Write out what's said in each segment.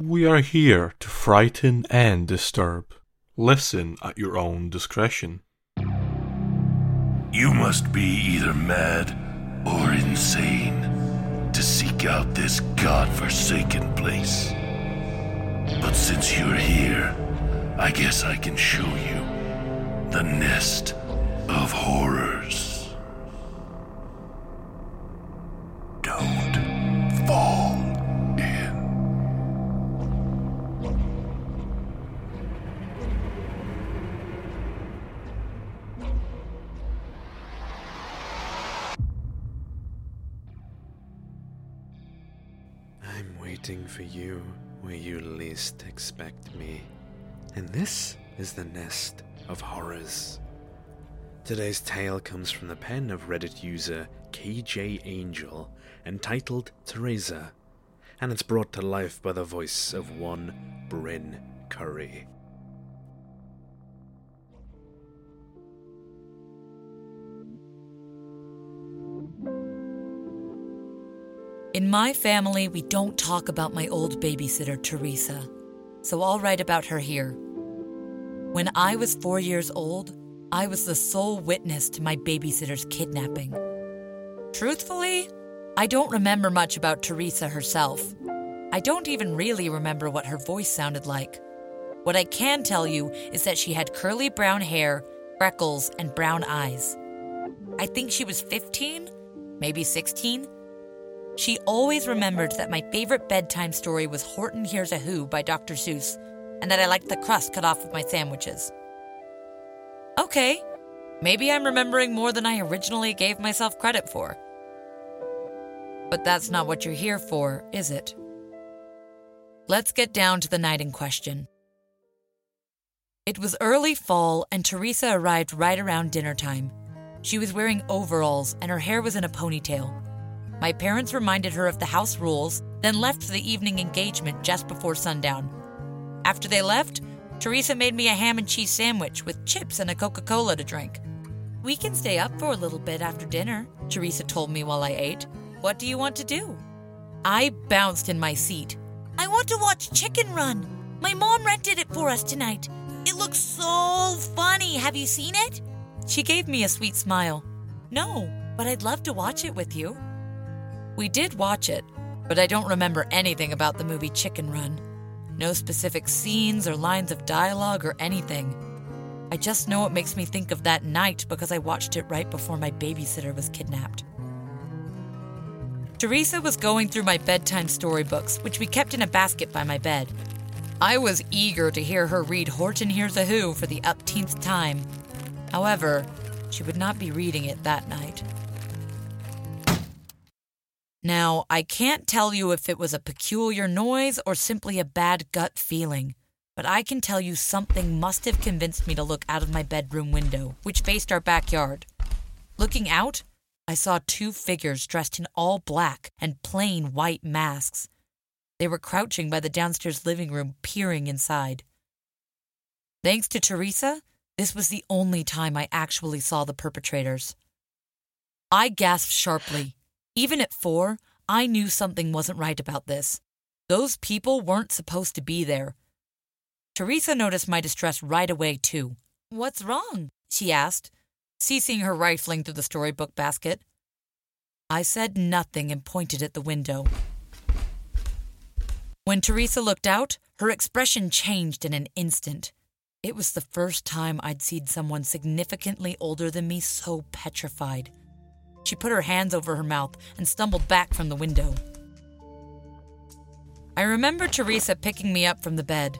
We are here to frighten and disturb. Listen at your own discretion. You must be either mad or insane to seek out this god-forsaken place. But since you're here, I guess I can show you the nest I'm waiting for you where you least expect me. And this is the nest of horrors. Today's tale comes from the pen of Reddit user KJ Angel, entitled Theresa, and it's brought to life by the voice of one Bryn Curry. In my family, we don't talk about my old babysitter, Theresa, so I'll write about her here. When I was four years old, I was the sole witness to my babysitter's kidnapping. Truthfully, I don't remember much about Theresa herself. I don't even really remember what her voice sounded like. What I can tell you is that she had curly brown hair, freckles, and brown eyes. I think she was 15, maybe 16. She always remembered that my favorite bedtime story was Horton Hears a Who by Dr. Seuss, and that I liked the crust cut off of my sandwiches. Okay, maybe I'm remembering more than I originally gave myself credit for. But that's not what you're here for, is it? Let's get down to the night in question. It was early fall, and Theresa arrived right around dinner time. She was wearing overalls, and her hair was in a ponytail. My parents reminded her of the house rules, then left for the evening engagement just before sundown. After they left, Theresa made me a ham and cheese sandwich with chips and a Coca Cola to drink. We can stay up for a little bit after dinner, Theresa told me while I ate. What do you want to do? I bounced in my seat. I want to watch Chicken Run. My mom rented it for us tonight. It looks so funny. Have you seen it? She gave me a sweet smile. No, but I'd love to watch it with you. We did watch it, but I don't remember anything about the movie Chicken Run. No specific scenes or lines of dialogue or anything. I just know it makes me think of that night because I watched it right before my babysitter was kidnapped. Theresa was going through my bedtime storybooks, which we kept in a basket by my bed. I was eager to hear her read Horton Hears a Who for the upteenth time. However, she would not be reading it that night. Now, I can't tell you if it was a peculiar noise or simply a bad gut feeling, but I can tell you something must have convinced me to look out of my bedroom window, which faced our backyard. Looking out, I saw two figures dressed in all black and plain white masks. They were crouching by the downstairs living room, peering inside. Thanks to Theresa, this was the only time I actually saw the perpetrators. I gasped sharply. Even at four, I knew something wasn't right about this. Those people weren't supposed to be there. Theresa noticed my distress right away, too. What's wrong? she asked, ceasing her rifling through the storybook basket. I said nothing and pointed at the window. When Theresa looked out, her expression changed in an instant. It was the first time I'd seen someone significantly older than me so petrified. She put her hands over her mouth and stumbled back from the window. I remember Theresa picking me up from the bed.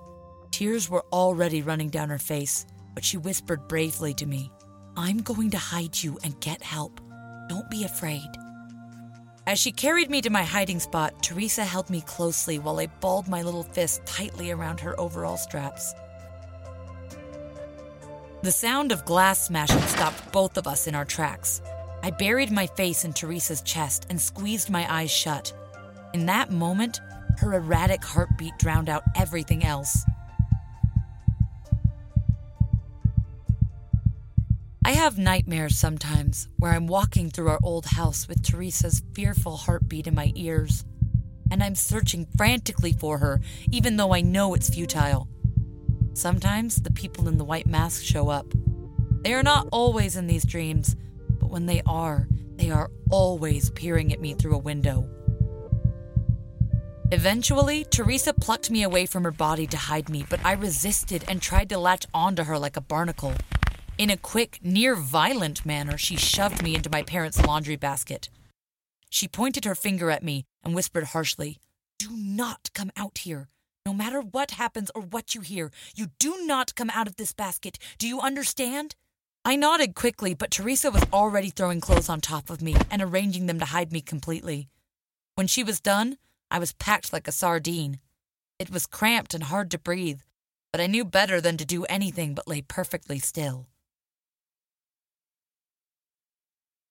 Tears were already running down her face, but she whispered bravely to me, I'm going to hide you and get help. Don't be afraid. As she carried me to my hiding spot, Theresa held me closely while I balled my little fist tightly around her overall straps. The sound of glass smashing stopped both of us in our tracks. I buried my face in Theresa's chest and squeezed my eyes shut. In that moment, her erratic heartbeat drowned out everything else. I have nightmares sometimes where I'm walking through our old house with Theresa's fearful heartbeat in my ears. and I'm searching frantically for her, even though I know it's futile. Sometimes the people in the white masks show up. They are not always in these dreams, but when they are, they are always peering at me through a window. Eventually, Theresa plucked me away from her body to hide me, but I resisted and tried to latch onto her like a barnacle. In a quick, near violent manner, she shoved me into my parents' laundry basket. She pointed her finger at me and whispered harshly, Do not come out here. No matter what happens or what you hear, you do not come out of this basket. Do you understand? I nodded quickly, but Theresa was already throwing clothes on top of me and arranging them to hide me completely. When she was done, I was packed like a sardine. It was cramped and hard to breathe, but I knew better than to do anything but lay perfectly still.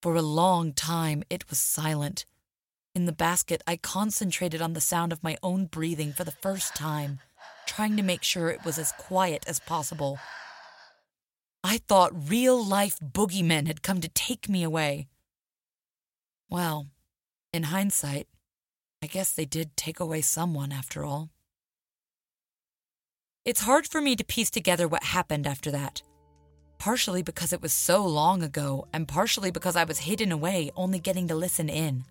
For a long time, it was silent. In the basket, I concentrated on the sound of my own breathing for the first time, trying to make sure it was as quiet as possible. I thought real life boogeymen had come to take me away. Well, in hindsight, I guess they did take away someone after all. It's hard for me to piece together what happened after that. Partially because it was so long ago, and partially because I was hidden away, only getting to listen in.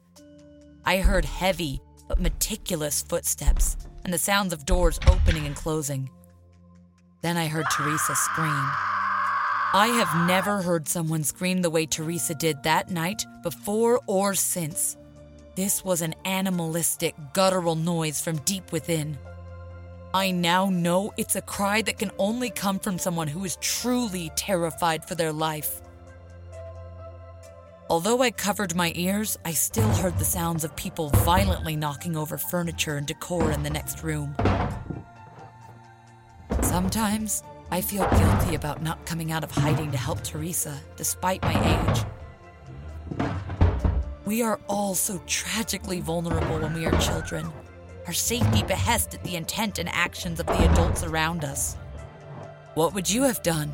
I heard heavy but meticulous footsteps and the sounds of doors opening and closing. Then I heard Theresa scream. I have never heard someone scream the way Theresa did that night before or since. This was an animalistic, guttural noise from deep within. I now know it's a cry that can only come from someone who is truly terrified for their life. Although I covered my ears, I still heard the sounds of people violently knocking over furniture and decor in the next room. Sometimes I feel guilty about not coming out of hiding to help Theresa, despite my age. We are all so tragically vulnerable when we are children. Our safety behest at the intent and actions of the adults around us. What would you have done?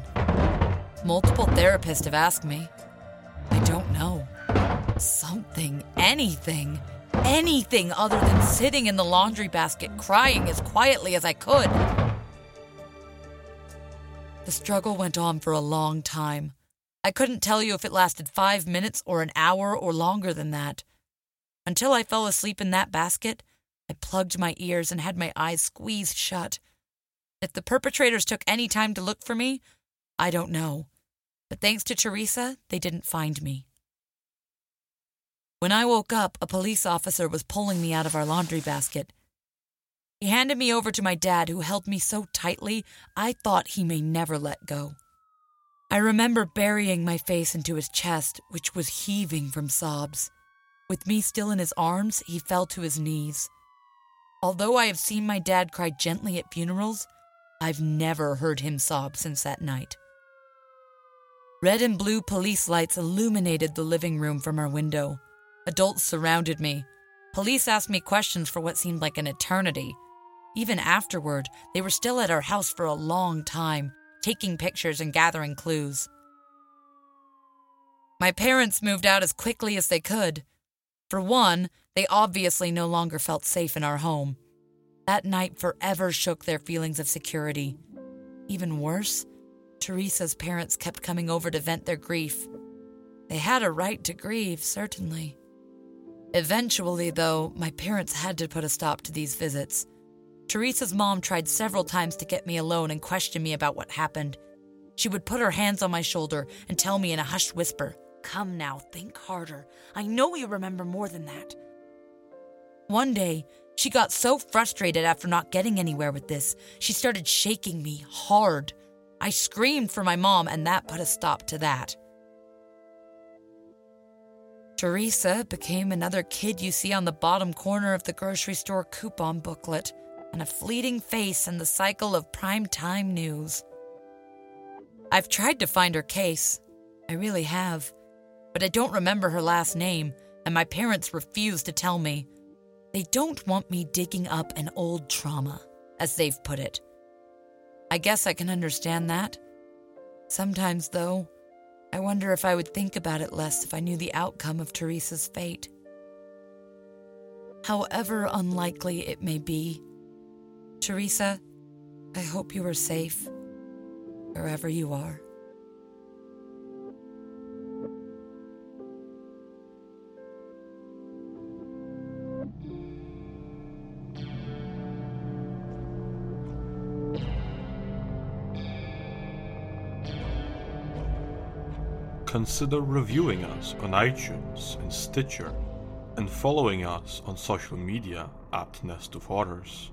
Multiple therapists have asked me. I don't know. Something, anything, anything other than sitting in the laundry basket crying as quietly as I could. The struggle went on for a long time. I couldn't tell you if it lasted five minutes or an hour or longer than that. Until I fell asleep in that basket, I plugged my ears and had my eyes squeezed shut. If the perpetrators took any time to look for me, I don't know. But thanks to Theresa, they didn't find me. When I woke up, a police officer was pulling me out of our laundry basket. He handed me over to my dad, who held me so tightly I thought he may never let go. I remember burying my face into his chest, which was heaving from sobs. With me still in his arms, he fell to his knees. Although I have seen my dad cry gently at funerals, I've never heard him sob since that night. Red and blue police lights illuminated the living room from our window. Adults surrounded me. Police asked me questions for what seemed like an eternity. Even afterward, they were still at our house for a long time, taking pictures and gathering clues. My parents moved out as quickly as they could. For one, they obviously no longer felt safe in our home. That night forever shook their feelings of security. Even worse, Theresa's parents kept coming over to vent their grief. They had a right to grieve, certainly. Eventually, though, my parents had to put a stop to these visits. Theresa's mom tried several times to get me alone and question me about what happened. She would put her hands on my shoulder and tell me in a hushed whisper, Come now, think harder. I know you remember more than that. One day, she got so frustrated after not getting anywhere with this, she started shaking me hard. I screamed for my mom, and that put a stop to that. Theresa became another kid you see on the bottom corner of the grocery store coupon booklet and a fleeting face in the cycle of prime time news. I've tried to find her case. I really have. But I don't remember her last name, and my parents refuse to tell me. They don't want me digging up an old trauma, as they've put it. I guess I can understand that. Sometimes, though, I wonder if I would think about it less if I knew the outcome of Theresa's fate. however unlikely it may be. Theresa, I hope you are safe wherever you are. Consider reviewing us on iTunes and Stitcher and following us on social media at Nest of Horrors.